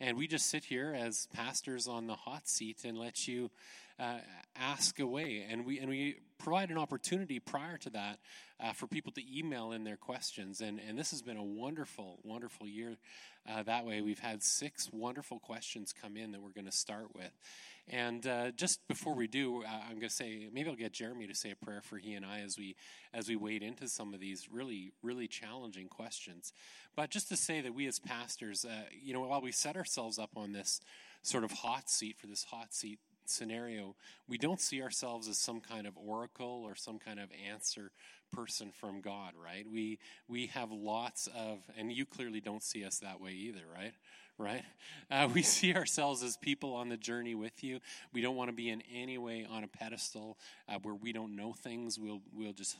And we just sit here as pastors on the hot seat and let you uh, ask away. And we, and we provide an opportunity prior to that uh, for people to email in their questions. And, and this has been a wonderful, wonderful year uh, that way. We've had six wonderful questions come in that we're going to start with. And uh, just before we do, uh, I'm going to say maybe I'll get Jeremy to say a prayer for he and I as we as we wade into some of these really really challenging questions. But just to say that we as pastors, uh, you know, while we set ourselves up on this sort of hot seat for this hot seat scenario, we don't see ourselves as some kind of oracle or some kind of answer person from God, right? We we have lots of, and you clearly don't see us that way either, right? Right? Uh, we see ourselves as people on the journey with you. We don't want to be in any way on a pedestal uh, where we don't know things. We'll we'll just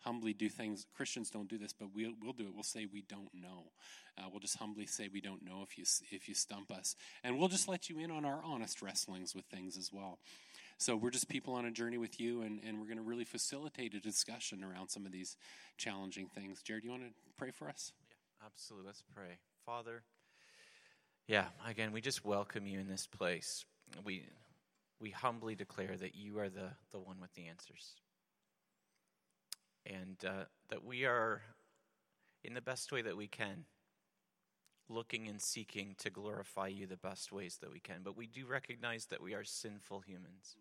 humbly do things. Christians don't do this, but we'll, we'll do it. We'll say we don't know. Uh, we'll just humbly say we don't know if you, if you stump us. And we'll just let you in on our honest wrestlings with things as well. So we're just people on a journey with you, and, and we're going to really facilitate a discussion around some of these challenging things. Jared, do you want to pray for us? Yeah, absolutely. Let's pray. Father, yeah, again, we just welcome you in this place. We, we humbly declare that you are the, the one with the answers and uh, that we are, in the best way that we can, looking and seeking to glorify you the best ways that we can. But we do recognize that we are sinful humans.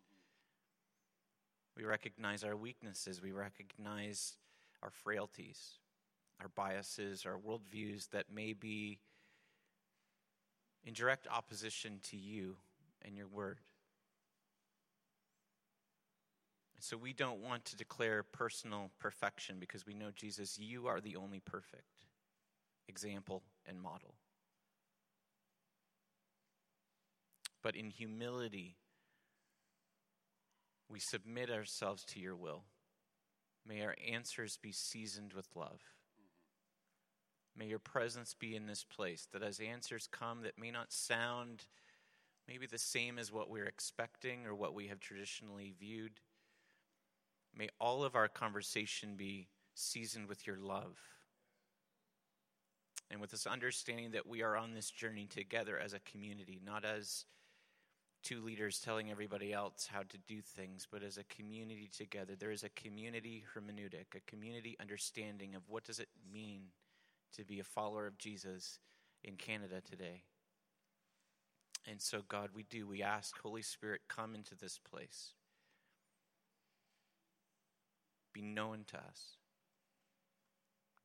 We recognize our weaknesses, we recognize our frailties, our biases, our worldviews that may be in direct opposition to you and your word. And so we don't want to declare personal perfection because we know, Jesus, you are the only perfect example and model. But in humility, we submit ourselves to your will. May our answers be seasoned with love. May your presence be in this place, that as answers come that may not sound maybe the same as what we're expecting or what we have traditionally viewed, May all of our conversation be seasoned with your love. And with this understanding that we are on this journey together as a community, not as two leaders telling everybody else how to do things, but as a community together. There is a community hermeneutic, a community understanding of what does it mean to be a follower of Jesus in Canada today. And so, God, we do. We ask, Holy Spirit, come into this place be known to us.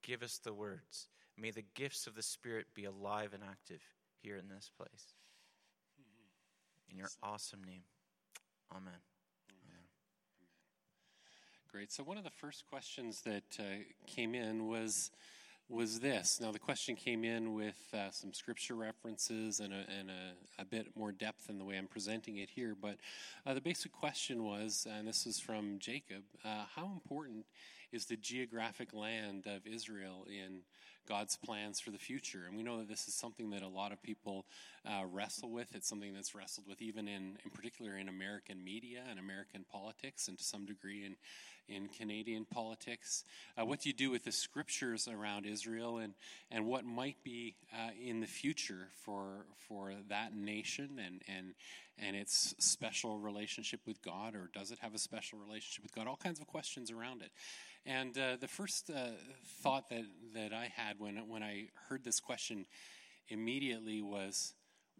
Give us the words. May the gifts of the Spirit be alive and active here in this place. In your awesome name. Amen. Great. So, one of the first questions that uh, came in was was this. Now, the question came in with uh, some scripture references and, a, and a, a, bit more depth in the way I'm presenting it here. But uh, the basic question was, and this is from Jacob uh, how important is the geographic land of Israel in God's plans for the future. And we know that this is something that a lot of people uh, wrestle with. It's something that's wrestled with even in, in particular in American media and American politics, and to some degree in, in Canadian politics. Uh, what do you do with the scriptures around Israel, and, and what might be uh, in the future for, for that nation and, and, and its special relationship with God, or does it have a special relationship with God? All kinds of questions around it. And uh, the first uh, thought that, that I had when, when I heard this question immediately was,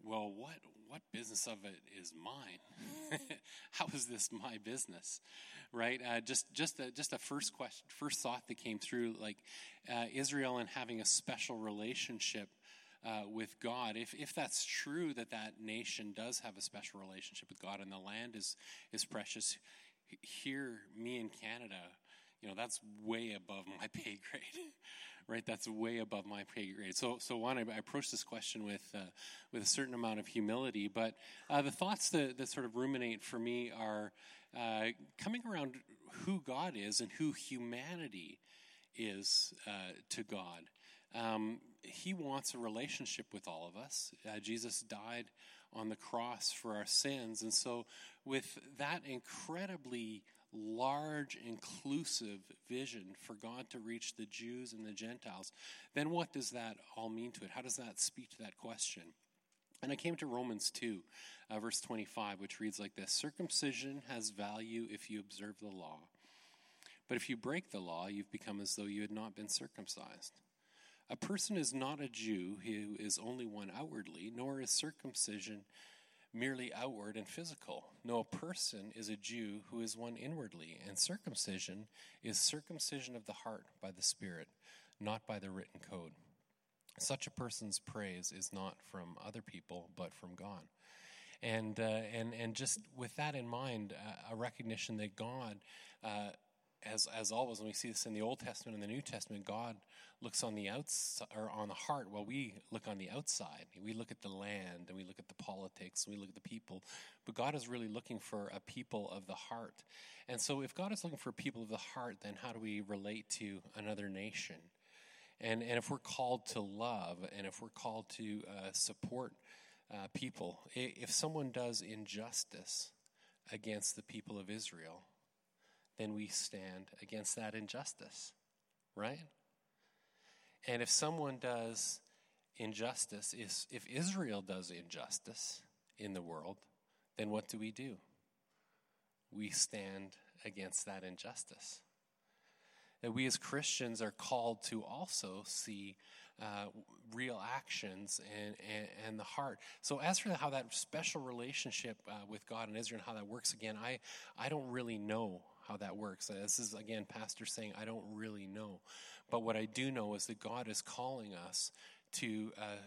well, what, what business of it is mine? How is this my business? Right? Uh, just just a, just a first question, first thought that came through, like uh, Israel and having a special relationship uh, with God. If if that's true that that nation does have a special relationship with God and the land is is precious, here, me in Canada, you know, that's way above my pay grade, right? That's way above my pay grade. So, so one, I, I approach this question with uh, with a certain amount of humility, but uh, the thoughts that, that sort of ruminate for me are uh, coming around who God is and who humanity is uh, to God. Um, he wants a relationship with all of us. Uh, Jesus died on the cross for our sins, and so with that incredibly large, inclusive vision for God to reach the Jews and the Gentiles, then what does that all mean to it? How does that speak to that question? And I came to Romans 2, uh, verse 25, which reads like this Circumcision has value if you observe the law. But if you break the law, you've become as though you had not been circumcised. A person is not a Jew who is only one outwardly, nor is circumcision merely outward and physical. No, a person is a Jew who is one inwardly, and circumcision is circumcision of the heart by the Spirit, not by the written code. Such a person's praise is not from other people, but from God. And, uh, and, and just with that in mind, uh, a recognition that God uh, as as always, when we see this in the Old Testament and the New Testament, God looks on the outside or on the heart, while we look on the outside. We look at the land and we look at the politics and we look at the people. But God is really looking for a people of the heart. And so, if God is looking for people of the heart, then how do we relate to another nation? And and if we're called to love and if we're called to uh, support uh, people, if someone does injustice against the people of Israel then we stand against that injustice, right? And if someone does injustice, if, if Israel does injustice in the world, then what do we do? We stand against that injustice. That we as Christians are called to also see uh, real actions and, and, and, the heart. So, as for how that special relationship uh, with God and Israel and how that works, again, I, I don't really know how that works. This is, again, Pastor saying, I don't really know. But what I do know is that God is calling us to uh,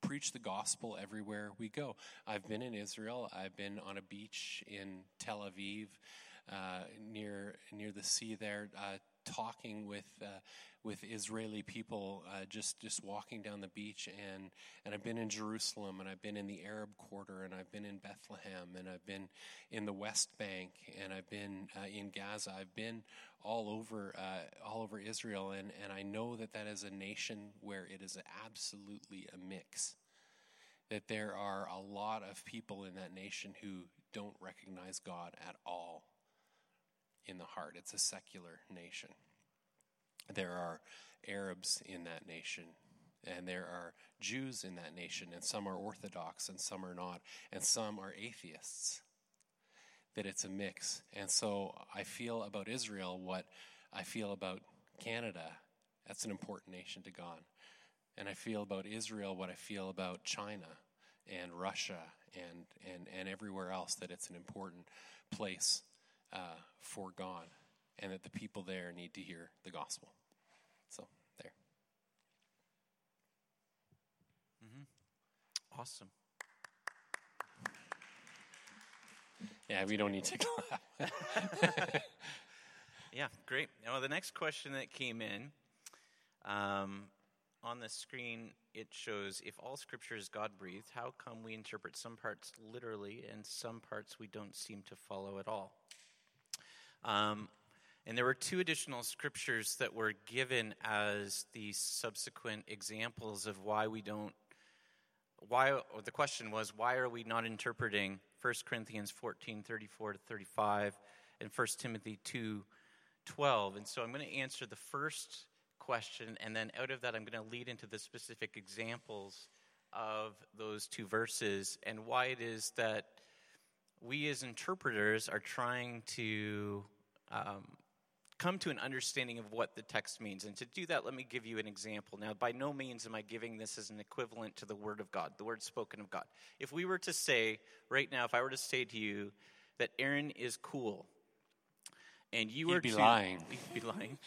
preach the gospel everywhere we go. I've been in Israel, I've been on a beach in Tel Aviv. Uh, near near the sea there, uh, talking with uh, with Israeli people, uh, just just walking down the beach, and and I've been in Jerusalem, and I've been in the Arab Quarter, and I've been in Bethlehem, and I've been in the West Bank, and I've been uh, in Gaza. I've been all over uh, all over Israel, and and I know that that is a nation where it is absolutely a mix. That there are a lot of people in that nation who don't recognize God at all in the heart. It's a secular nation. There are Arabs in that nation, and there are Jews in that nation, and some are Orthodox and some are not, and some are atheists. That it's a mix. And so I feel about Israel what I feel about Canada. That's an important nation to God. And I feel about Israel what I feel about China and Russia and, and, and everywhere else, that it's an important place uh, for God and that the people there need to hear the gospel. So, there. Mm-hmm. Awesome. Yeah, we don't need to clap. yeah, great. Now, the next question that came in um, on the screen, it shows if all scripture is God breathed, how come we interpret some parts literally and some parts we don't seem to follow at all? Um, and there were two additional scriptures that were given as the subsequent examples of why we don't why the question was why are we not interpreting 1 Corinthians 14 34 to 35 and 1 Timothy 2 12 and so I'm going to answer the first question and then out of that I'm going to lead into the specific examples of those two verses and why it is that we as interpreters are trying to um, come to an understanding of what the text means. And to do that, let me give you an example. Now, by no means am I giving this as an equivalent to the Word of God, the Word spoken of God. If we were to say, right now, if I were to say to you that Aaron is cool, and you were to. lying. You'd be lying.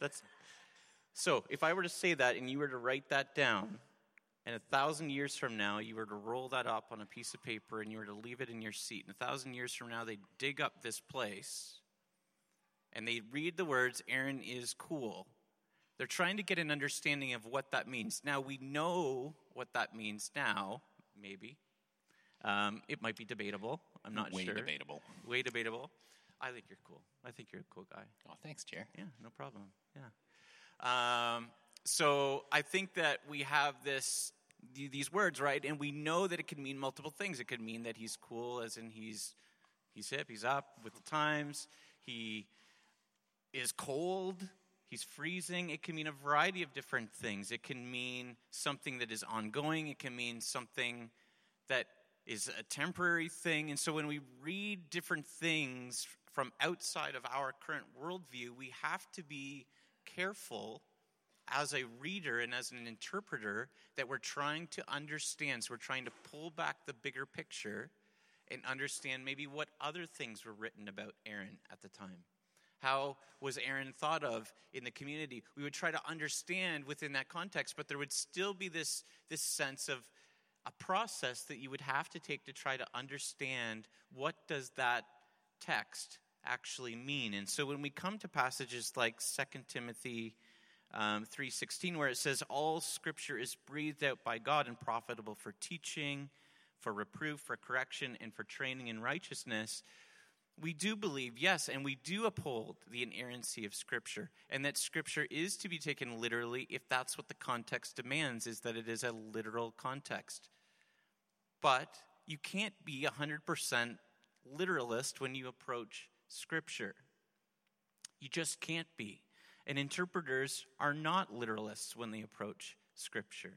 That's. So, if I were to say that and you were to write that down, and a thousand years from now, you were to roll that up on a piece of paper and you were to leave it in your seat, and a thousand years from now, they dig up this place and they read the words, Aaron is cool. They're trying to get an understanding of what that means. Now, we know what that means now, maybe. Um, it might be debatable. I'm not Way sure. Way debatable. Way debatable. I think you're cool. I think you're a cool guy. Oh, thanks, Chair. Yeah, no problem. Yeah. Um, so I think that we have this these words right, and we know that it can mean multiple things. It could mean that he's cool, as in he's he's hip, he's up with the times. He is cold, he's freezing. It can mean a variety of different things. It can mean something that is ongoing, it can mean something that is a temporary thing. And so when we read different things from outside of our current worldview, we have to be careful as a reader and as an interpreter that we're trying to understand. So we're trying to pull back the bigger picture and understand maybe what other things were written about Aaron at the time. How was Aaron thought of in the community? We would try to understand within that context, but there would still be this, this sense of a process that you would have to take to try to understand what does that text actually mean. And so when we come to passages like 2 Timothy um, 3.16 where it says all scripture is breathed out by god and profitable for teaching for reproof for correction and for training in righteousness we do believe, yes, and we do uphold the inerrancy of Scripture, and that Scripture is to be taken literally if that's what the context demands, is that it is a literal context. But you can't be 100% literalist when you approach Scripture. You just can't be. And interpreters are not literalists when they approach Scripture.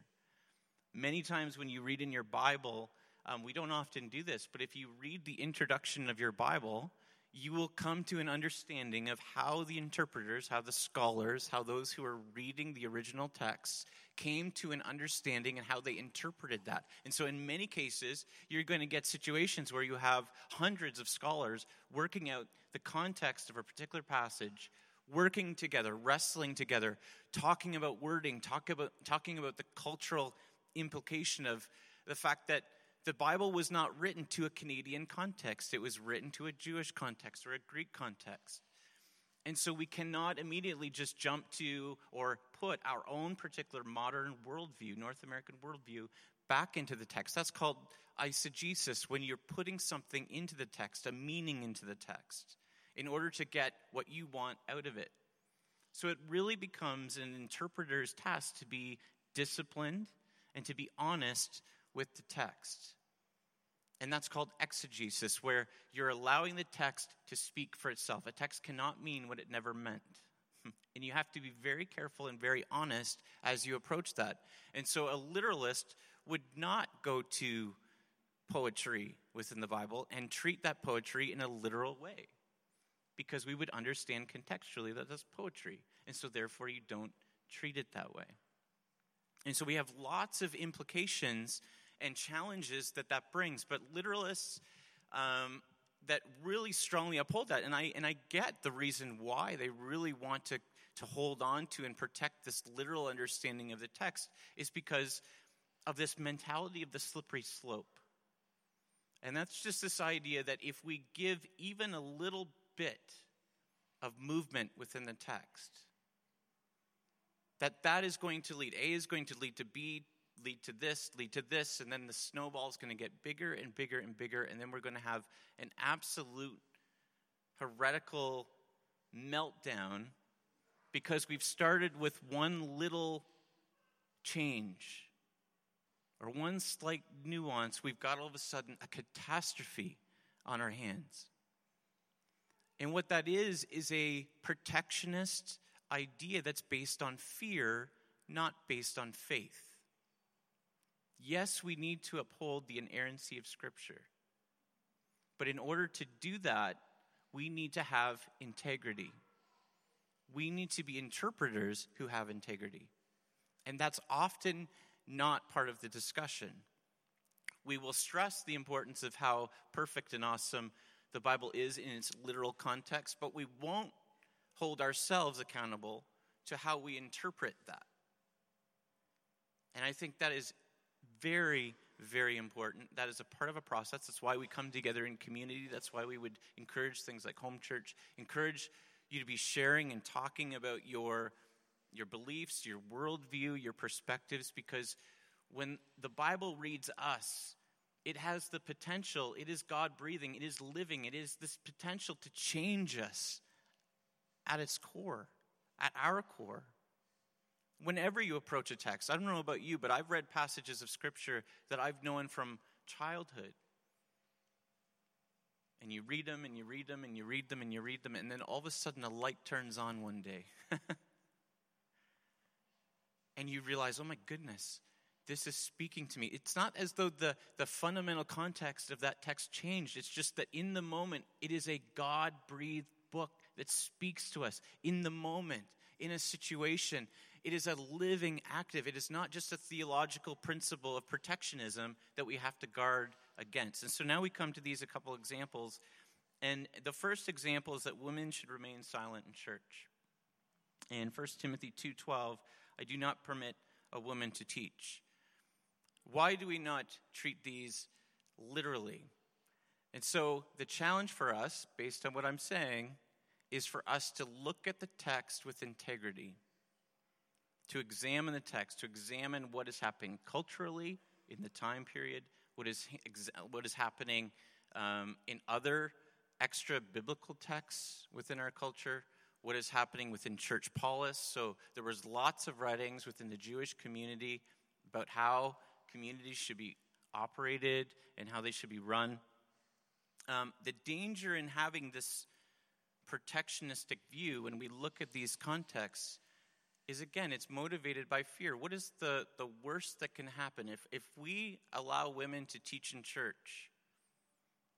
Many times when you read in your Bible, um, we don't often do this, but if you read the introduction of your Bible, you will come to an understanding of how the interpreters, how the scholars, how those who are reading the original texts came to an understanding and how they interpreted that. And so, in many cases, you're going to get situations where you have hundreds of scholars working out the context of a particular passage working together, wrestling together, talking about wording, talk about, talking about the cultural implication of the fact that the Bible was not written to a Canadian context, it was written to a Jewish context or a Greek context. And so we cannot immediately just jump to or put our own particular modern worldview, North American worldview, back into the text. That's called eisegesis, when you're putting something into the text, a meaning into the text in order to get what you want out of it. So it really becomes an interpreter's task to be disciplined and to be honest with the text. And that's called exegesis, where you're allowing the text to speak for itself. A text cannot mean what it never meant. And you have to be very careful and very honest as you approach that. And so a literalist would not go to poetry within the Bible and treat that poetry in a literal way because we would understand contextually that that's poetry. And so, therefore, you don't treat it that way. And so, we have lots of implications and challenges that that brings. But literalists um, that really strongly uphold that, and I, and I get the reason why they really want to, to hold on to and protect this literal understanding of the text, is because of this mentality of the slippery slope. And that's just this idea that if we give even a little bit of movement within the text. That that is going to lead, A is going to lead to B, lead to this, lead to this, and then the snowball is going to get bigger and bigger and bigger, and then we're going to have an absolute heretical meltdown because we've started with one little change or one slight nuance. We've got all of a sudden a catastrophe on our hands. And what that is, is a protectionist idea that's based on fear, not based on faith. Yes, we need to uphold the inerrancy of Scripture. But in order to do that, we need to have integrity. We need to be interpreters who have integrity. And that's often not part of the discussion. We will stress the importance of how perfect and awesome the Bible is in its literal context, but we won't hold ourselves accountable to how we interpret that. And I think that is very, very important. That is a part of a process. That's why we come together in community. That's why we would encourage things like home church, encourage you to be sharing and talking about your, your beliefs, your worldview, your perspectives, because when the Bible reads us, it has the potential, it is God breathing, it is living, it is this potential to change us at its core, at our core. Whenever you approach a text, I don't know about you, but I've read passages of Scripture that I've known from childhood. And you read them and you read them and you read them and you read them, and then all of a sudden a light turns on one day. and you realize, oh my goodness, this is speaking to me. It's not as though the, the fundamental context of that text changed. It's just that in the moment, it is a God breathed book that speaks to us in the moment, in a situation. It is a living, active. It is not just a theological principle of protectionism that we have to guard against. And so now we come to these a couple examples. And the first example is that women should remain silent in church. In 1 Timothy 2:12, I do not permit a woman to teach. Why do we not treat these literally? And so the challenge for us, based on what I'm saying, is for us to look at the text with integrity, to examine the text, to examine what is happening culturally in the time period, what is, what is happening um, in other extra biblical texts within our culture, what is happening within church polis. So there was lots of writings within the Jewish community about how communities should be operated and how they should be run. Um, the danger in having this protectionistic view when we look at these contexts is again it's motivated by fear what is the, the worst that can happen if, if we allow women to teach in church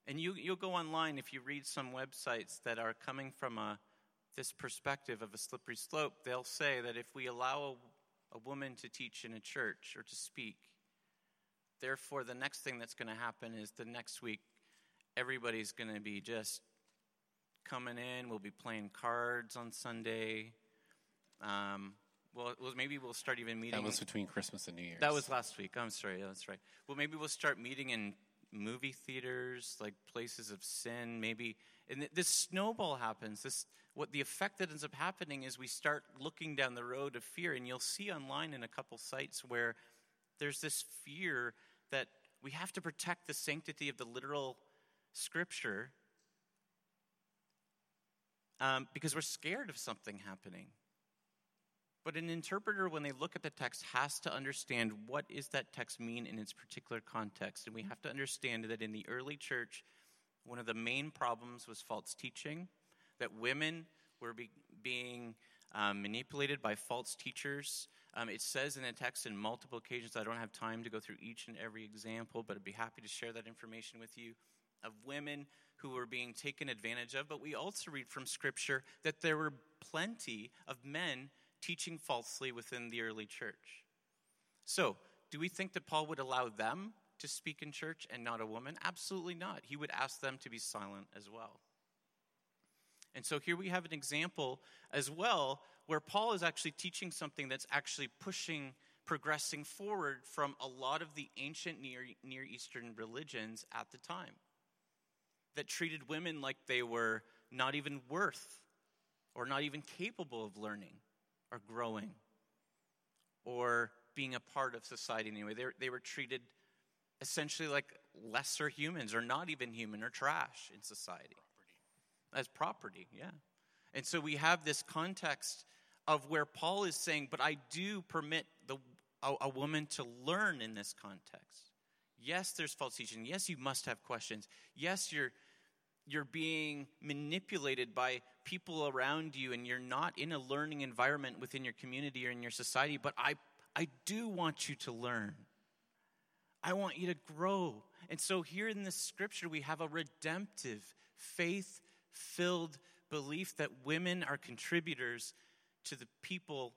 and you, you'll go online if you read some websites that are coming from a, this perspective of a slippery slope they'll say that if we allow a, a woman to teach in a church or to speak Therefore, the next thing that's going to happen is the next week, everybody's going to be just coming in. We'll be playing cards on Sunday. Um, well, maybe we'll start even meeting. That was between Christmas and New Year's. That was last week. I'm sorry. Yeah, that's right. Well, maybe we'll start meeting in movie theaters, like places of sin. Maybe, and this snowball happens. This what the effect that ends up happening is we start looking down the road of fear, and you'll see online in a couple sites where there's this fear that we have to protect the sanctity of the literal scripture um, because we're scared of something happening. But an interpreter, when they look at the text, has to understand what is that text mean in its particular context. And we have to understand that in the early church, one of the main problems was false teaching, that women were be, being um, manipulated by false teachers. Um, it says in the text in multiple occasions, I don't have time to go through each and every example, but I'd be happy to share that information with you of women who were being taken advantage of. But we also read from Scripture that there were plenty of men teaching falsely within the early church. So, do we think that Paul would allow them to speak in church and not a woman? Absolutely not. He would ask them to be silent as well. And so here we have an example as well where Paul is actually teaching something that's actually pushing, progressing forward from a lot of the ancient Near, Near Eastern religions at the time that treated women like they were not even worth or not even capable of learning or growing or being a part of society anyway. They, they were treated essentially like lesser humans or not even human or trash in society as property, yeah. And so we have this context of where Paul is saying, but I do permit the, a, a woman to learn in this context. Yes, there's false teaching. Yes, you must have questions. Yes, you're you're being manipulated by people around you and you're not in a learning environment within your community or in your society, but I I do want you to learn. I want you to grow. And so here in this scripture we have a redemptive faith filled belief that women are contributors to the people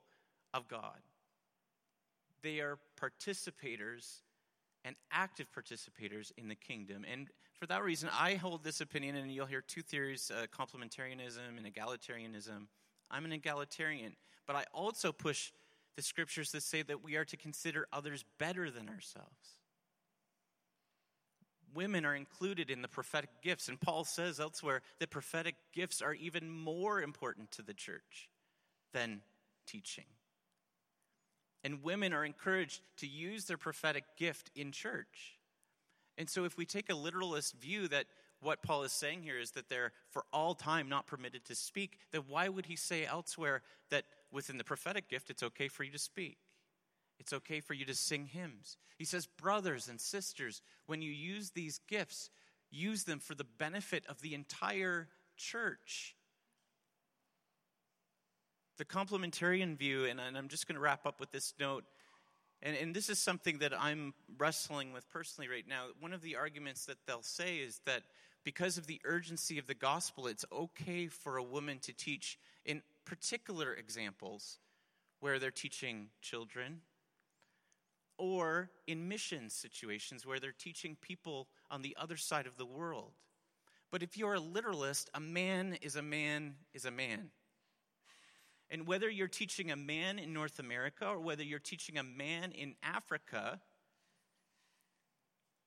of God. They are participators and active participators in the kingdom. And for that reason, I hold this opinion, and you'll hear two theories uh, complementarianism and egalitarianism. I'm an egalitarian, but I also push the scriptures that say that we are to consider others better than ourselves women are included in the prophetic gifts. And Paul says elsewhere that prophetic gifts are even more important to the church than teaching. And women are encouraged to use their prophetic gift in church. And so, if we take a literalist view that what Paul is saying here is that they're for all time not permitted to speak, then why would he say elsewhere that within the prophetic gift it's okay for you to speak? It's okay for you to sing hymns. He says, Brothers and sisters, when you use these gifts, use them for the benefit of the entire church. The complementarian view, and I'm just going to wrap up with this note, And, and this is something that I'm wrestling with personally right now. One of the arguments that they'll say is that because of the urgency of the gospel, it's okay for a woman to teach in particular examples where they're teaching children or in mission situations where they're teaching people on the other side of the world. But if you're a literalist, a man is a man is a man. And whether you're teaching a man in North America or whether you're teaching a man in Africa,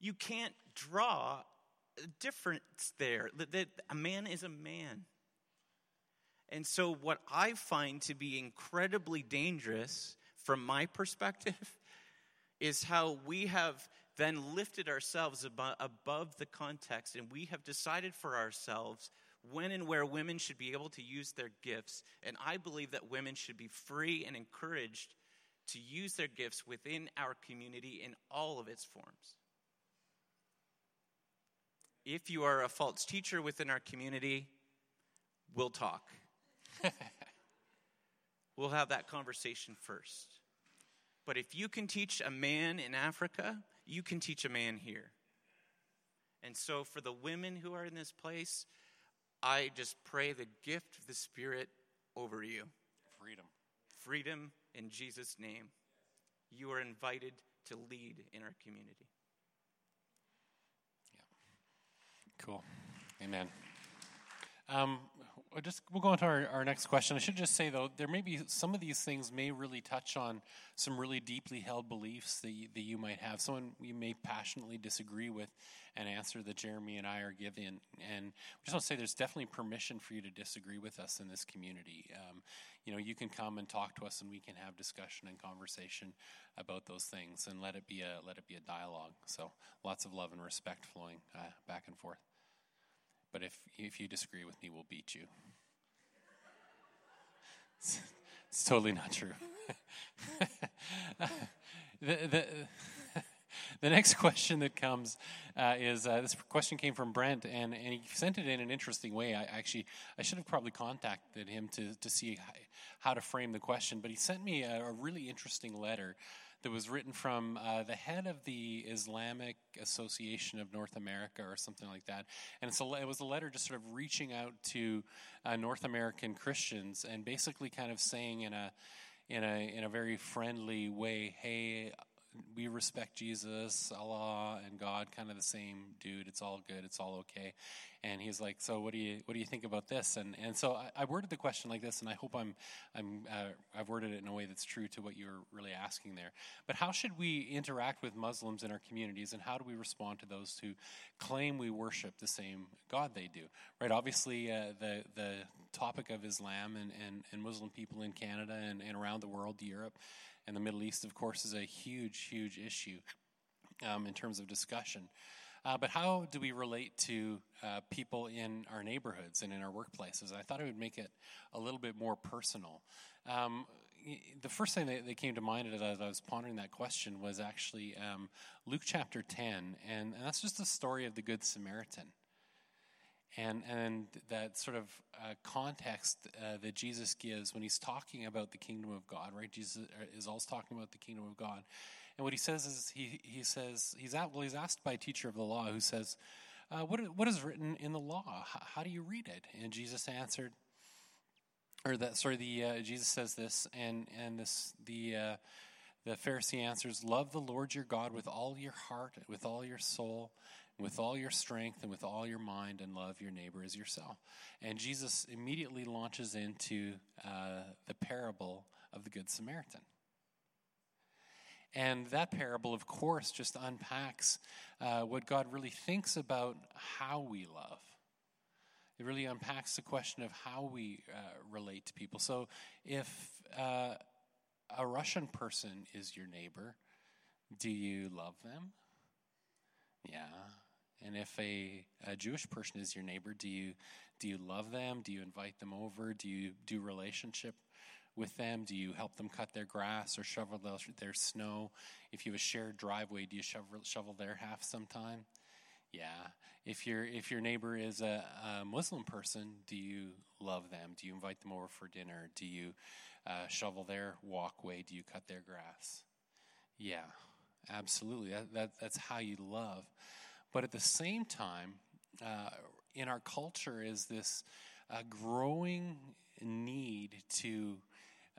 you can't draw a difference there. That a man is a man. And so, what I find to be incredibly dangerous from my perspective is how we have then lifted ourselves above the context and we have decided for ourselves when and where women should be able to use their gifts. And I believe that women should be free and encouraged to use their gifts within our community in all of its forms. If you are a false teacher within our community, we'll talk. we'll have that conversation first. But if you can teach a man in Africa, you can teach a man here. And so, for the women who are in this place, I just pray the gift of the Spirit over you. Freedom. Freedom in Jesus' name. You are invited to lead in our community. Yeah. Cool. Amen. Um, we'll just we'll go on to our, our next question. I should just say though, there may be some of these things may really touch on some really deeply held beliefs that you, that you might have. Someone you may passionately disagree with an answer that Jeremy and I are giving. And we just want to say there's definitely permission for you to disagree with us in this community. Um, you know, you can come and talk to us, and we can have discussion and conversation about those things, and let it be a let it be a dialogue. So lots of love and respect flowing uh, back and forth. But if, if you disagree with me, we'll beat you. It's, it's totally not true. the, the, the next question that comes uh, is uh, this question came from Brent, and, and he sent it in an interesting way. I actually I should have probably contacted him to to see how to frame the question, but he sent me a, a really interesting letter that was written from uh, the head of the Islamic Association of North America or something like that. And a, it was a letter just sort of reaching out to uh, North American Christians and basically kind of saying in a in a in a very friendly way, "Hey, we respect Jesus, Allah, and God, kind of the same dude. It's all good. It's all okay." and he's like, "So what do you what do you think about this?" And and so I, I worded the question like this, and I hope I'm I'm uh, I've worded it in a way that's true to what you're really asking there. But how should we interact with Muslims in our communities, and how do we respond to those who claim we worship the same God they do? Right? Obviously, uh, the the topic of Islam and, and, and Muslim people in Canada and, and around the world, Europe, and the Middle East, of course, is a huge, huge issue um, in terms of discussion. Uh, but how do we relate to uh, people in our neighborhoods and in our workplaces? I thought it would make it a little bit more personal. Um, the first thing that, that, came to mind as I was pondering that question was actually um, Luke chapter 10, and, and, that's just the story of the Good Samaritan. And, and that sort of uh, context uh, that Jesus gives when he's talking about the kingdom of God, right? Jesus is always talking about the kingdom of God. And what he says is he, he says, he's, out, well, he's asked by a teacher of the law who says, uh, what, what is written in the law? How, how, do you read it? And Jesus answered, or that, sorry, the, uh, Jesus says this, and, and this, the, uh, the Pharisee answers, Love the Lord your God with all your heart, with all your soul, with all your strength, and with all your mind, and love your neighbor as yourself. And Jesus immediately launches into uh, the parable of the Good Samaritan. And that parable, of course, just unpacks uh, what God really thinks about how we love. It really unpacks the question of how we uh, relate to people. So, if uh, a Russian person is your neighbor, do you love them? Yeah. And if a, a Jewish person is your neighbor, do you do you love them? Do you invite them over? Do you do relationship with them? Do you help them cut their grass or shovel their snow? If you have a shared driveway, do you shovel, shovel their half sometime? Yeah. If your if your neighbor is a, a, Muslim person, do you love them? Do you invite them over for dinner? Do you uh, shovel their walkway? Do you cut their grass? Yeah, absolutely. That, that, that's how you love. But at the same time, uh, in our culture is this uh, growing need to,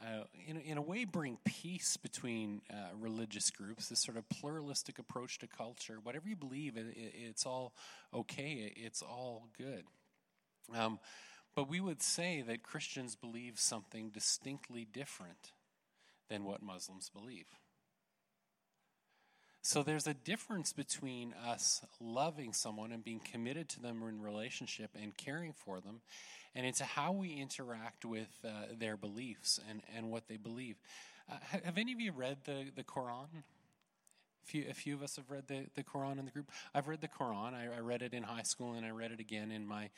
uh, in, in a way, bring peace between uh, religious groups, this sort of pluralistic approach to culture. Whatever you believe, it, it, it's all okay, it, it's all good. Um, but we would say that Christians believe something distinctly different than what Muslims believe. So there's a difference between us loving someone and being committed to them in relationship and caring for them, and into how we interact with uh, their beliefs and, and what they believe. Uh, have any of you read the, the Quran? A few, a few of us have read the, the Quran in the group. I've read the Quran. I, I read it in high school and I read it again in my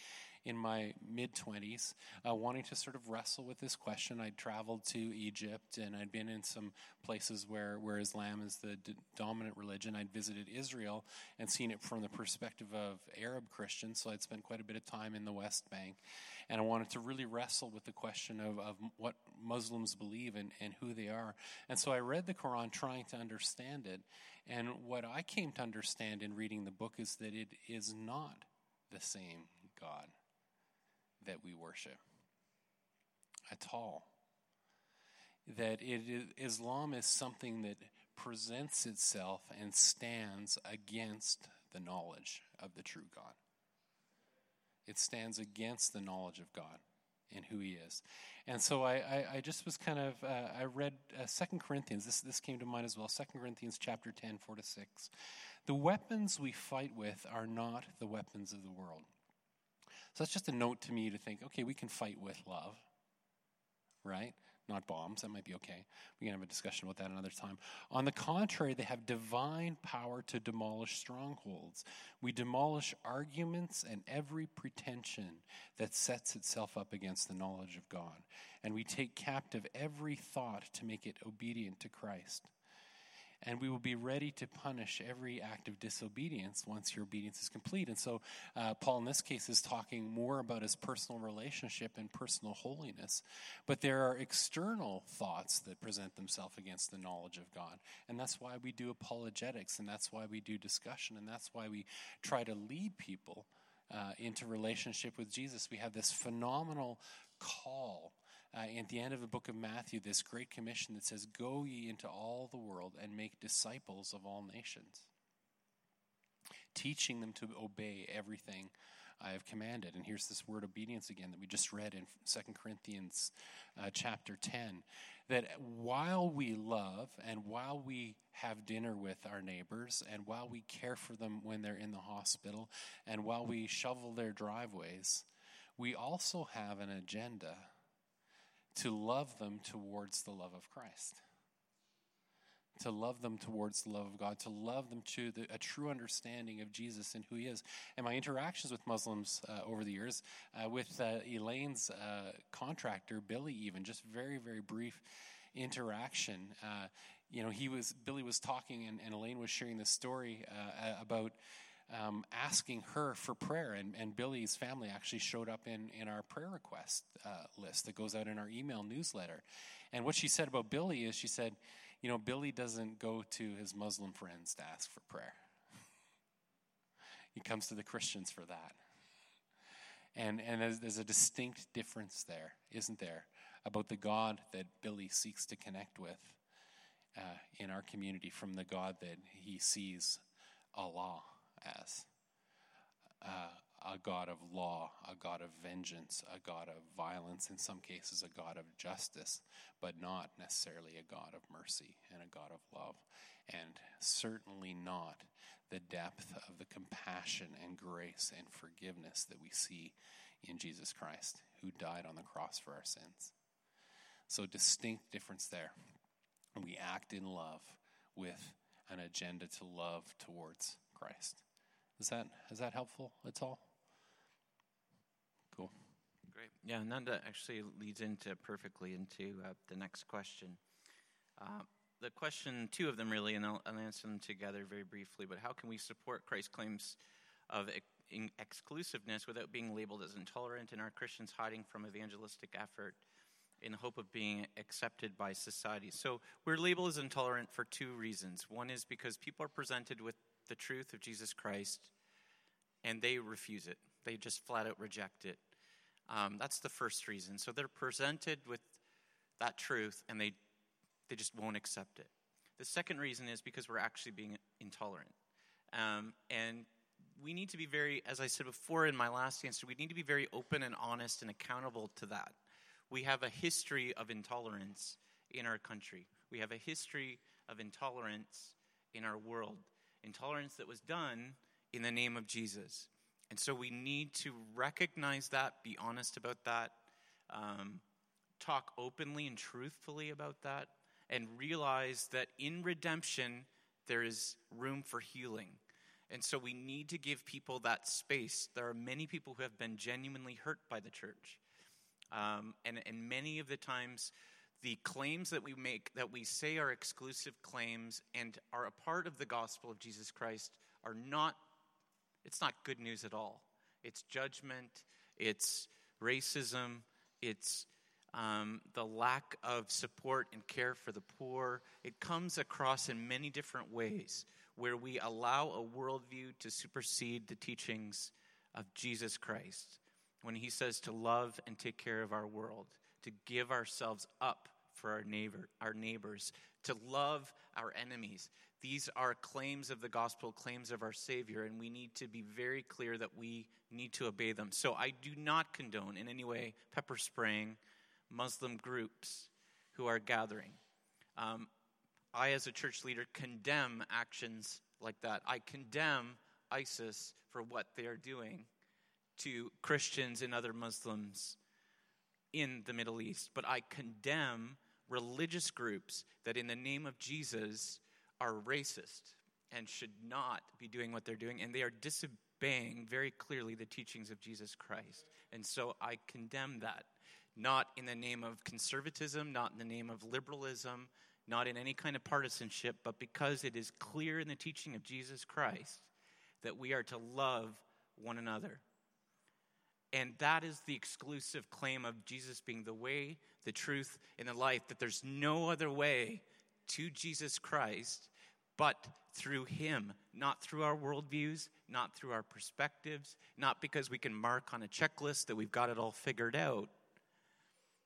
in my mid 20s, uh, wanting to sort of wrestle with this question. I'd traveled to Egypt and I'd been in some places where, where Islam is the d- dominant religion. I'd visited Israel and seen it from the perspective of Arab Christians, so I'd spent quite a bit of time in the West Bank. And I wanted to really wrestle with the question of, of what Muslims believe and, and who they are. And so I read the Quran trying to understand it. And what I came to understand in reading the book is that it is not the same God that we worship at all. That it is, Islam is something that presents itself and stands against the knowledge of the true God. It stands against the knowledge of God and who He is. And so I, I, I just was kind of, uh, I read uh, 2 Corinthians, this, this came to mind as well, 2 Corinthians chapter 10, 4 to 6. The weapons we fight with are not the weapons of the world. So that's just a note to me to think, okay, we can fight with love, right? Not bombs. That might be okay. We can have a discussion about that another time. On the contrary, they have divine power to demolish strongholds. We demolish arguments and every pretension that sets itself up against the knowledge of God. And we take captive every thought to make it obedient to Christ and we will be ready to punish every act of disobedience once your obedience is complete. And so, uh, Paul, in this case, is talking more about his personal relationship and personal holiness. But there are external thoughts that present themselves against the knowledge of God. And that's why we do apologetics, and that's why we do discussion, and that's why we try to lead people uh, into relationship with Jesus. We have this phenomenal call uh, at the end of the book of Matthew this great commission that says, Go ye into all the world and make disciples of all nations, teaching them to obey everything I have commanded. And here's this word obedience again that we just read in 2 Corinthians uh, chapter 10 that while we love and while we have dinner with our neighbors and while we care for them when they're in the hospital and while we shovel their driveways, we also have an agenda to love them towards the love of Christ. To love them towards the love of God, to love them to the, a true understanding of Jesus and who He is. And my interactions with Muslims uh, over the years, uh, with uh, Elaine's uh, contractor, Billy, even, just very, very brief interaction. Uh, you know, he was, Billy was talking, and, and Elaine was sharing this story uh, about um, asking her for prayer. And, and, Billy's family actually showed up in, in our prayer request uh, list that goes out in our email newsletter. And what she said about Billy is she said, you know, Billy doesn't go to his Muslim friends to ask for prayer, he comes to the Christians for that. And, and there's, there's a distinct difference there, isn't there, about the God that Billy seeks to connect with uh, in our community from the God that he sees Allah as uh, a God of law, a God of vengeance, a God of violence, in some cases, a God of justice, but not necessarily a God of mercy and a God of love, and certainly not the depth of the compassion and grace and forgiveness that we see in Jesus Christ, who died on the cross for our sins. So, distinct difference there. We act in love with an agenda to love towards Christ. Is that is that helpful at all? Cool. Great. Yeah, and that actually leads into perfectly into uh, the next question. Uh, the question, two of them really, and I'll, I'll, answer them together very briefly. But how can we support Christ's claims of ex- exclusiveness without being labeled as intolerant? And are Christians hiding from evangelistic effort in the hope of being accepted by society. So we're labeled as intolerant for two reasons. One is because people are presented with the truth of Jesus Christ and they refuse it, they just flat out reject it. Um, that's the first reason. So they're presented with that truth and they, they just won't accept it. The second reason is because we're actually being intolerant. Um, and we need to be very, as I said before in my last answer, we need to be very open and honest and accountable to that we have a history of intolerance in our country. We have a history of intolerance in our world. Intolerance that was done in the name of Jesus. And so we need to recognize that, be honest about that, um, talk openly and truthfully about that, and realize that in redemption, there is room for healing. And so we need to give people that space. There are many people who have been genuinely hurt by the church. Um, and, and many of the times, the claims that we make, that we say are exclusive claims and are a part of the gospel of Jesus Christ, are not, it's not good news at all. It's judgment, it's racism, it's um, the lack of support and care for the poor. It comes across in many different ways where we allow a worldview to supersede the teachings of Jesus Christ when he says to love and take care of our world, to give ourselves up for our neighbor, our neighbors, to love our enemies. These are claims of the gospel, claims of our Savior, and we need to be very clear that we need to obey them. So I do not condone in any way pepper spraying Muslim groups who are gathering. Um, I, as a church leader, condemn actions like that. I condemn ISIS for what they are doing to Christians and other Muslims in the Middle East, but I condemn religious groups that, in the name of Jesus, are racist and should not be doing what they're doing, and they are disobeying very clearly the teachings of Jesus Christ. And so I condemn that, not in the name of conservatism, not in the name of liberalism, not in any kind of partisanship, but because it is clear in the teaching of Jesus Christ that we are to love one another. And that is the exclusive claim of Jesus being the way, the truth, and the life, that there's no other way to Jesus Christ but through Him, not through our worldviews, not through our perspectives, not because we can mark on a checklist that we've got it all figured out,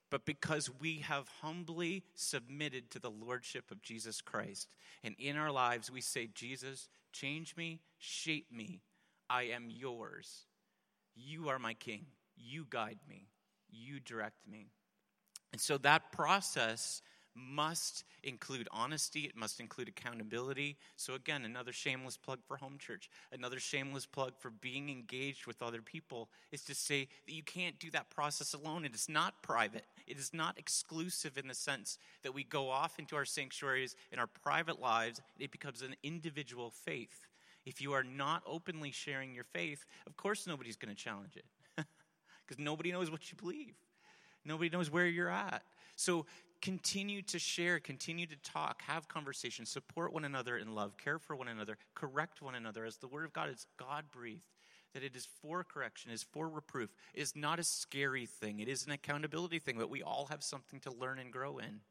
but because we have humbly submitted to the Lordship of Jesus Christ. And in our lives, we say, Jesus, change me, shape me. I am yours. You are my king. You guide me. You direct me. And so that process must include honesty, it must include accountability. So, again, another shameless plug for home church, another shameless plug for being engaged with other people is to say that you can't do that process alone. It is not private, it is not exclusive in the sense that we go off into our sanctuaries in our private lives, it becomes an individual faith. If you are not openly sharing your faith, of course nobody's going to challenge it because nobody knows what you believe. Nobody knows where you're at. So continue to share, continue to talk, have conversations, support one another in love, care for one another, correct one another as the Word of God is God breathed. That it is for correction, is for reproof. It is not a scary thing. It is an accountability thing that we all have something to learn and grow in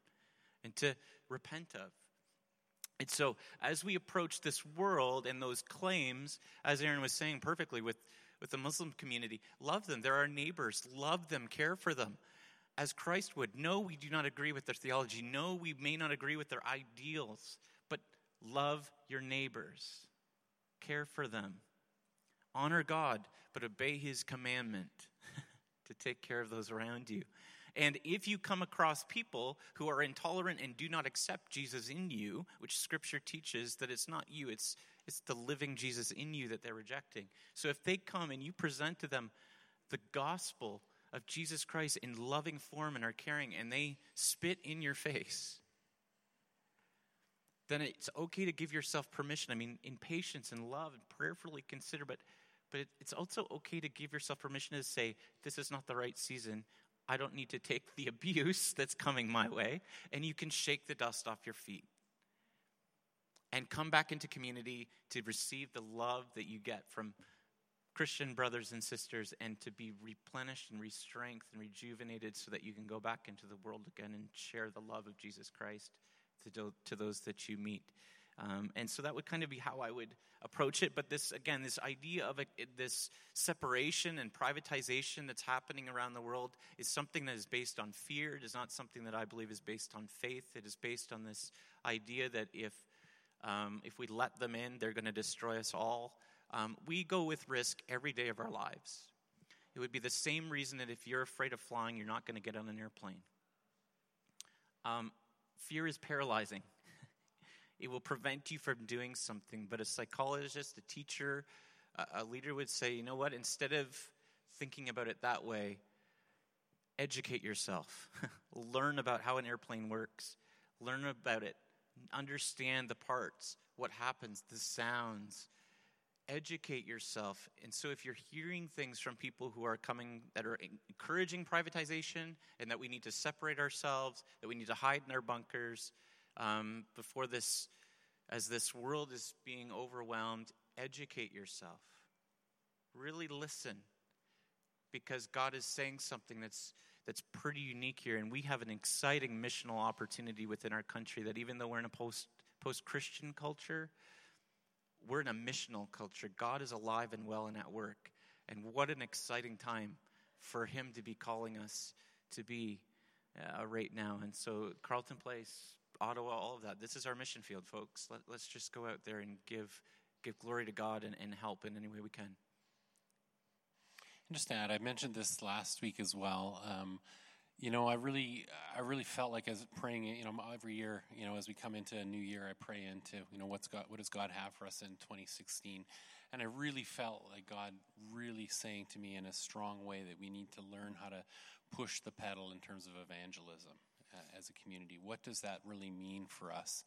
and to repent of. And so, as we approach this world and those claims, as Aaron was saying perfectly with, with the Muslim community, love them. They're our neighbors. Love them. Care for them. As Christ would. No, we do not agree with their theology. No, we may not agree with their ideals. But love your neighbors. Care for them. Honor God, but obey his commandment to take care of those around you. And if you come across people who are intolerant and do not accept Jesus in you, which scripture teaches that it's not you, it's, it's the living Jesus in you that they're rejecting. So if they come and you present to them the gospel of Jesus Christ in loving form and are caring, and they spit in your face, then it's okay to give yourself permission. I mean, in patience and love and prayerfully consider, but but it's also okay to give yourself permission to say, This is not the right season. I don't need to take the abuse that's coming my way, and you can shake the dust off your feet and come back into community to receive the love that you get from Christian brothers and sisters and to be replenished and re-strengthened and rejuvenated so that you can go back into the world again and share the love of Jesus Christ to, do, to those that you meet. Um, and so that would kind of be how I would approach it. But this, again, this idea of a, this separation and privatization that's happening around the world is something that is based on fear. It is not something that I believe is based on faith. It is based on this idea that if um, if we let them in, they're going to destroy us all. Um, we go with risk every day of our lives. It would be the same reason that if you're afraid of flying, you're not going to get on an airplane. Um, fear is paralyzing. It will prevent you from doing something. But a psychologist, a teacher, a, leader would say, you know what, instead of thinking about it that way, educate yourself. Learn about how an airplane works. Learn about it. Understand the parts, what happens, the sounds, educate yourself. And so, if you're hearing things from people who are coming that are encouraging privatization and that we need to separate ourselves, that we need to hide in our bunkers um, before this, as this world is being overwhelmed, educate yourself. Really listen because God is saying something that's that's pretty unique here and we have an exciting missional opportunity within our country that even though we're in a post post Christian culture, we're in a missional culture. God is alive and well and at work. And what an exciting time for Him to be calling us to be uh, right now. And so, Carleton Place, Ottawa, all of that. This is our mission field, folks. Let, us just go out there and give, give glory to God and, and help in any way we can. And just add, I mentioned this last week as well. Um, you know, I really, I really felt like as praying, you know, every year, you know, as we come into a new year, I pray into, you know, what's God, what does God have for us in 2016, and I really felt like God really saying to me in a strong way that we need to learn how to push the pedal in terms of evangelism as a community. What does that really mean for us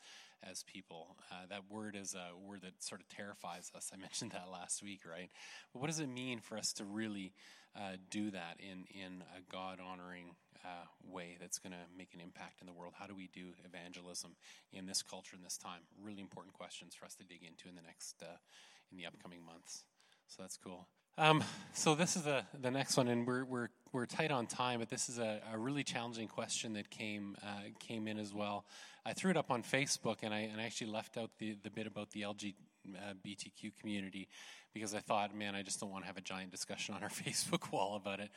as people? Uh, that word is a word that sort of terrifies us. I mentioned that last week, right? But what does it mean for us to really uh, do that in in a God honoring uh, way that's going to make an impact in the world? How do we do evangelism in this culture in this time? Really important questions for us to dig into in the next uh, in the upcoming months. So that's cool. Um, so this is the the next one, and we're we're we're tight on time, but this is a, a really challenging question that came uh, came in as well. I threw it up on Facebook, and I and I actually left out the the bit about the LG uh, community because I thought, man, I just don't want to have a giant discussion on our Facebook wall about it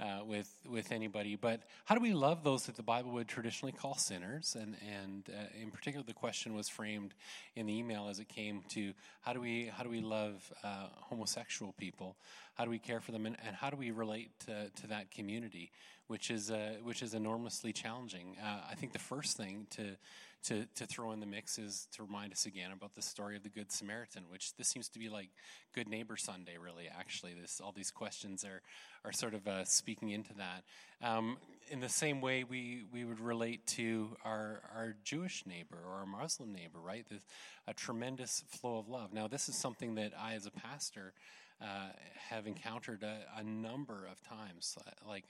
uh, with with anybody. But how do we love those that the Bible would traditionally call sinners? And and uh, in particular, the question was framed in the email as it came to how do we how do we love uh, homosexual people? How do we care for them? And, and how do we relate to, to that community, which is uh, which is enormously challenging? Uh, I think the first thing to to, to throw in the mix is to remind us again about the story of the Good Samaritan, which this seems to be like Good Neighbor Sunday, really. Actually, this all these questions are are sort of uh, speaking into that. Um, in the same way, we we would relate to our our Jewish neighbor or our Muslim neighbor, right? There's a tremendous flow of love. Now, this is something that I, as a pastor, uh, have encountered a, a, number of times, like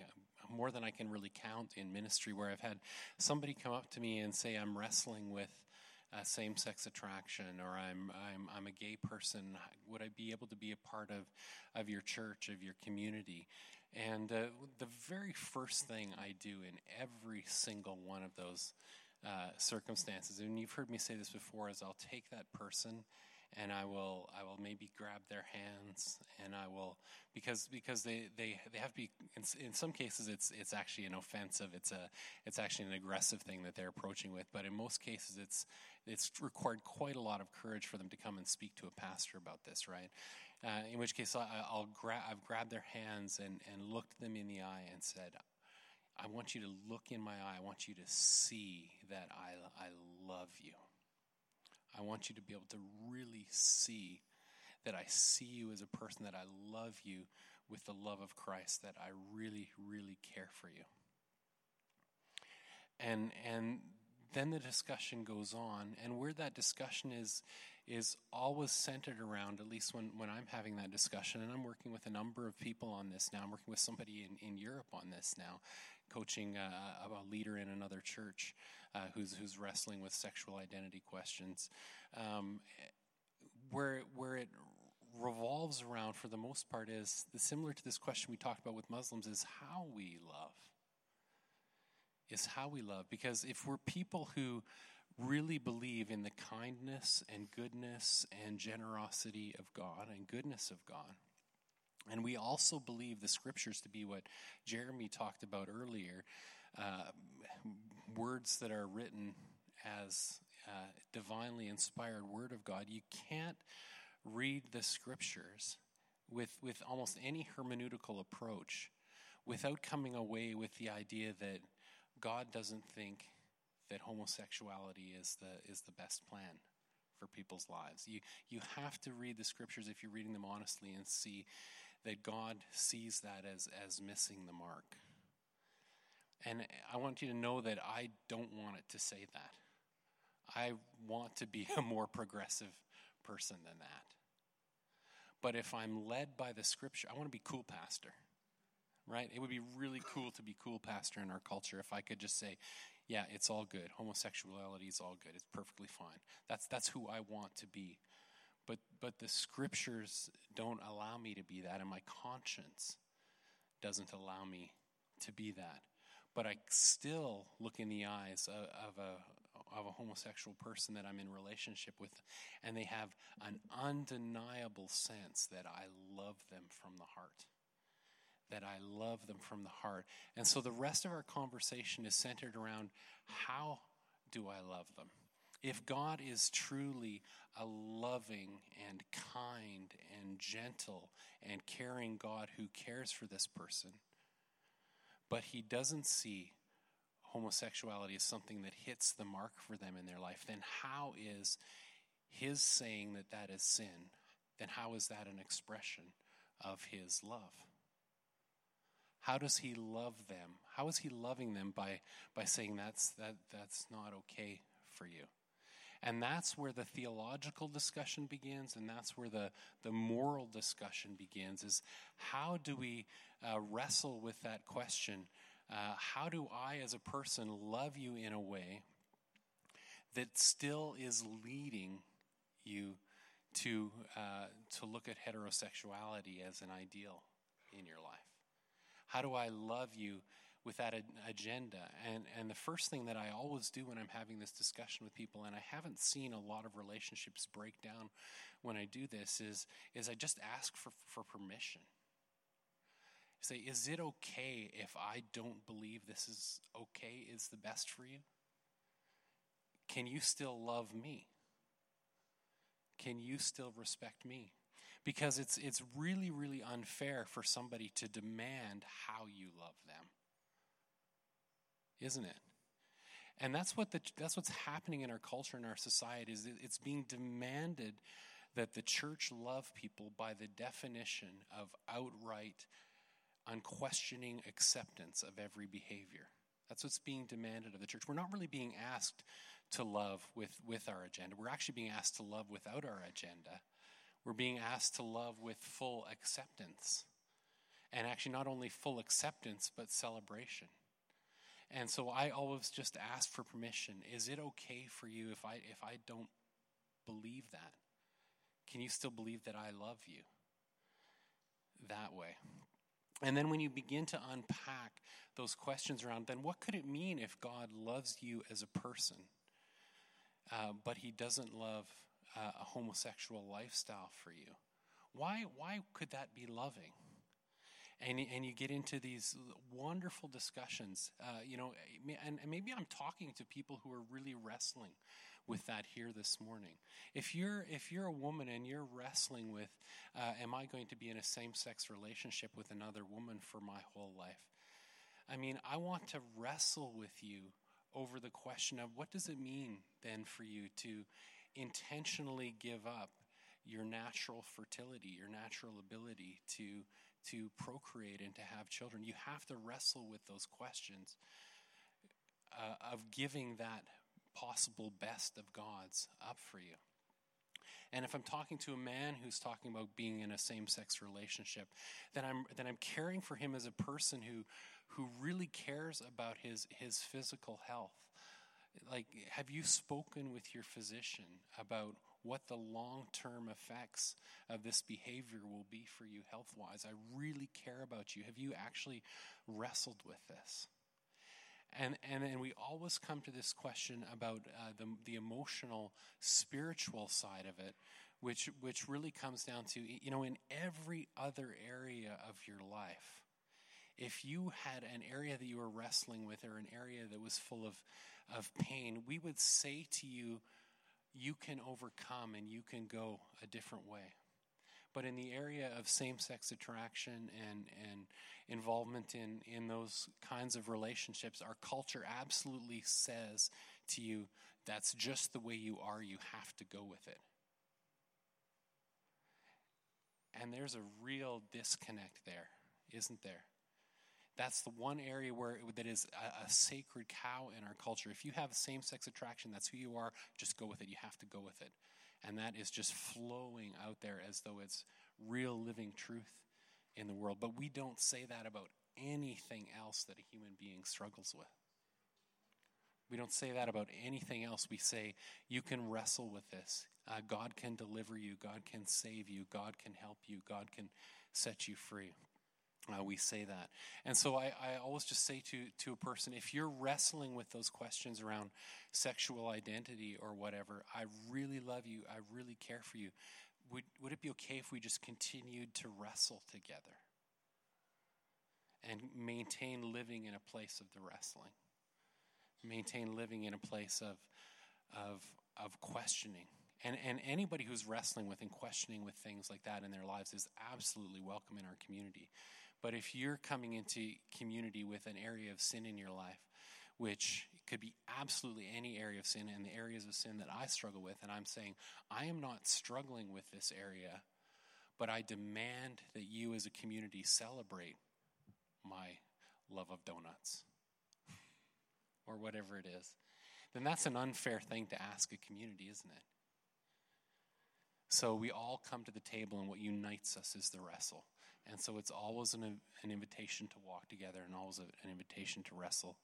more than I can really count in ministry, where I've had somebody come up to me and say, I'm wrestling with uh, same sex attraction, or I'm, I'm, I'm a gay person. Would I be able to be a part of, of your church, of your community? And uh, the very first thing I do in every single one of those uh, circumstances, and you've heard me say this before, is I'll take that person and I will I will maybe grab their hands and I will because because they they, they have to be in, in some cases it's it's actually an offensive it's a it's actually an aggressive thing that they're approaching with but in most cases it's it's required quite a lot of courage for them to come and speak to a pastor about this right? Uh, in which case I, will grab I've grabbed their hands and and looked them in the eye and said I want you to look in my eye. I want you to see that I I love you I want you to be able to really see that I see you as a person, that I love you with the love of Christ, that I really, really care for you. And and then the discussion goes on, and where that discussion is is always centered around, at least when, when I'm having that discussion, and I'm working with a number of people on this now. I'm working with somebody in, in Europe on this now, coaching a, a leader in another church uh, who's who's wrestling with sexual identity questions. Um, where where it revolves around, for the most part, is the, similar to this question we talked about with Muslims is how we love. Is how we love. Because if we're people who really believe in the kindness and goodness and generosity of God and goodness of God, and we also believe the scriptures to be what Jeremy talked about earlier uh, words that are written as uh, divinely inspired word of God. You can't read the scriptures with, with almost any hermeneutical approach without coming away with the idea that God doesn't think that homosexuality is the, is the best plan for people's lives. You, you have to read the scriptures if you're reading them honestly and see that God sees that as, as missing the mark. And I want you to know that I don't want it to say that. I want to be a more progressive person than that. But if I'm led by the scripture, I want to be cool pastor. Right? It would be really cool to be cool pastor in our culture if I could just say, yeah, it's all good. Homosexuality is all good. It's perfectly fine. That's that's who I want to be. But but the scriptures don't allow me to be that and my conscience doesn't allow me to be that but I still look in the eyes of, of, a of a homosexual person that I'm in relationship with, and they have an undeniable sense that I love them from the heart. That I love them from the heart. And so the rest of our conversation is centered around how do I love them? If God is truly a loving and kind and gentle and caring God who cares for this person, but he doesn't see homosexuality as something that hits the mark for them in their life, then how is his saying that that is sin? Then how is that an expression of his love? How does he love them? How is he loving them by, by saying that's, that, that's not okay for you? And that's where the theological discussion begins, and that's where the, the moral discussion begins is how do we uh, wrestle with that question? Uh, how do I, as a person, love you in a way that still is leading you to, uh, to look at heterosexuality as an ideal in your life? How do I love you with that agenda. And, and the first thing that I always do when I'm having this discussion with people, and I haven't seen a lot of relationships break down when I do this, is, is I just ask for, for permission. Say, is it okay if I don't believe this is okay, is the best for you? Can you still love me? Can you still respect me? Because it's, it's really, really unfair for somebody to demand how you love them isn't it? And that's what the, that's what's happening in our culture and our society is it's being demanded that the church love people by the definition of outright unquestioning acceptance of every behavior. That's what's being demanded of the church. We're not really being asked to love with, with our agenda. We're actually being asked to love without our agenda. We're being asked to love with full acceptance. And actually, not only full acceptance, but celebration. And so I always just ask for permission. Is it okay for you if I if I don't believe that? Can you still believe that I love you? That way. And then when you begin to unpack those questions around, then what could it mean if God loves you as a person, uh, but he doesn't love uh, a homosexual lifestyle for you? Why, why could that be loving? And, and you get into these wonderful discussions. Uh, you know, and, and maybe I'm talking to people who are really wrestling with that here this morning. If you're if you're a woman and you're wrestling with, uh, am I going to be in a same-sex relationship with another woman for my whole life? I mean, I want to wrestle with you over the question of what does it mean then for you to intentionally give up your natural fertility, your natural ability to to procreate and to have children. You have to wrestle with those questions uh, of giving that possible best of God's up for you. And if I'm talking to a man who's talking about being in a same-sex relationship, then I'm then I'm caring for him as a person who who really cares about his his physical health. Like have you spoken with your physician about what the long term effects of this behavior will be for you health wise. I really care about you. Have you actually wrestled with this? And, and, and we always come to this question about uh, the, the emotional, spiritual side of it, which, which really comes down to, you know, in every other area of your life, if you had an area that you were wrestling with or an area that was full of, of pain, we would say to you, you can overcome and you can go a different way. But in the area of same sex attraction and, and involvement in, in those kinds of relationships, our culture absolutely says to you, that's just the way you are, you have to go with it. And there's a real disconnect there, isn't there? That's the one area where that is a, a sacred cow in our culture. If you have same sex attraction, that's who you are, just go with it. You have to go with it. And that is just flowing out there as though it's real living truth in the world. But we don't say that about anything else that a human being struggles with. We don't say that about anything else. We say, you can wrestle with this. Uh, God can deliver you. God can save you. God can help you. God can set you free. Uh, we say that. And so I, I always just say to, to a person if you're wrestling with those questions around sexual identity or whatever, I really love you. I really care for you. Would, would it be okay if we just continued to wrestle together and maintain living in a place of the wrestling? Maintain living in a place of, of, of questioning. And, and anybody who's wrestling with and questioning with things like that in their lives is absolutely welcome in our community. But if you're coming into community with an area of sin in your life, which could be absolutely any area of sin and the areas of sin that I struggle with, and I'm saying, I am not struggling with this area, but I demand that you as a community celebrate my love of donuts or whatever it is, then that's an unfair thing to ask a community, isn't it? So we all come to the table, and what unites us is the wrestle. And so it's always an, an invitation to walk together and always an invitation to wrestle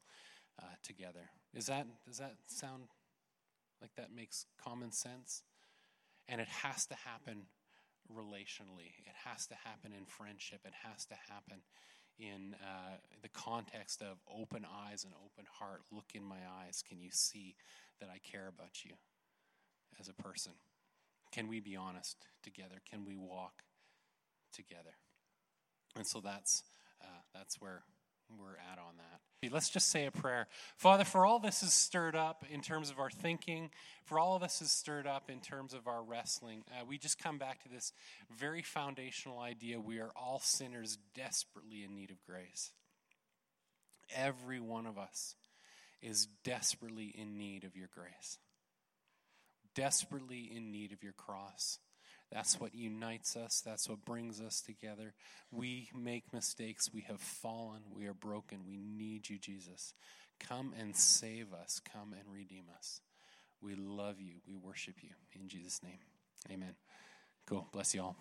uh, together. Is that, does that sound like that makes common sense? And it has to happen relationally, it has to happen in friendship, it has to happen in uh, the context of open eyes and open heart. Look in my eyes. Can you see that I care about you as a person? Can we be honest together? Can we walk together? And so that's, uh, that's where we're at on that. Let's just say a prayer. Father, for all this is stirred up in terms of our thinking, for all of this is stirred up in terms of our wrestling, uh, we just come back to this very foundational idea we are all sinners desperately in need of grace. Every one of us is desperately in need of your grace, desperately in need of your cross. That's what unites us. That's what brings us together. We make mistakes. We have fallen. We are broken. We need you, Jesus. Come and save us. Come and redeem us. We love you. We worship you. In Jesus' name, amen. Cool. Bless you all.